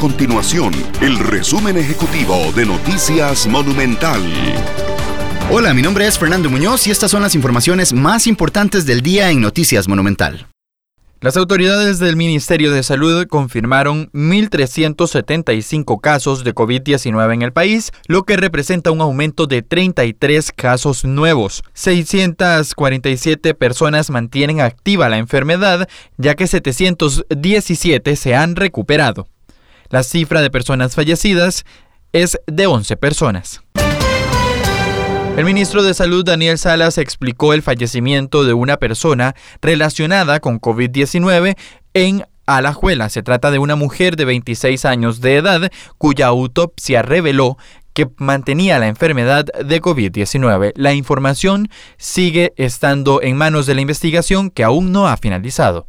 continuación el resumen ejecutivo de Noticias Monumental. Hola, mi nombre es Fernando Muñoz y estas son las informaciones más importantes del día en Noticias Monumental. Las autoridades del Ministerio de Salud confirmaron 1.375 casos de COVID-19 en el país, lo que representa un aumento de 33 casos nuevos. 647 personas mantienen activa la enfermedad, ya que 717 se han recuperado. La cifra de personas fallecidas es de 11 personas. El ministro de Salud Daniel Salas explicó el fallecimiento de una persona relacionada con COVID-19 en Alajuela. Se trata de una mujer de 26 años de edad cuya autopsia reveló que mantenía la enfermedad de COVID-19. La información sigue estando en manos de la investigación que aún no ha finalizado.